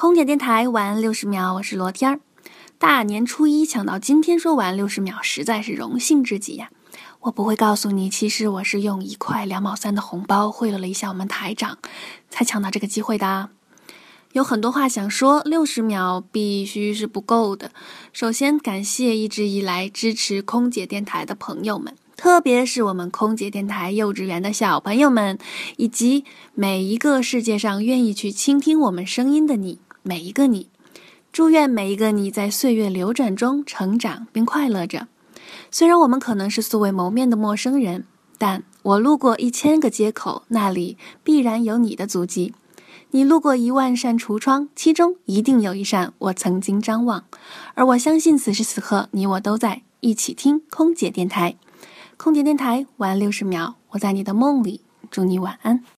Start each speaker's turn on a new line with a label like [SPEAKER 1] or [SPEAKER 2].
[SPEAKER 1] 空姐电台晚六十秒，我是罗天儿。大年初一抢到今天说晚六十秒，实在是荣幸至极呀！我不会告诉你，其实我是用一块两毛三的红包贿赂了一下我们台长，才抢到这个机会的。有很多话想说，六十秒必须是不够的。首先，感谢一直以来支持空姐电台的朋友们。特别是我们空姐电台幼稚园的小朋友们，以及每一个世界上愿意去倾听我们声音的你，每一个你，祝愿每一个你在岁月流转中成长并快乐着。虽然我们可能是素未谋面的陌生人，但我路过一千个街口，那里必然有你的足迹；你路过一万扇橱窗，其中一定有一扇我曾经张望。而我相信，此时此刻，你我都在一起听空姐电台。空姐电台晚六十秒，我在你的梦里，祝你晚安。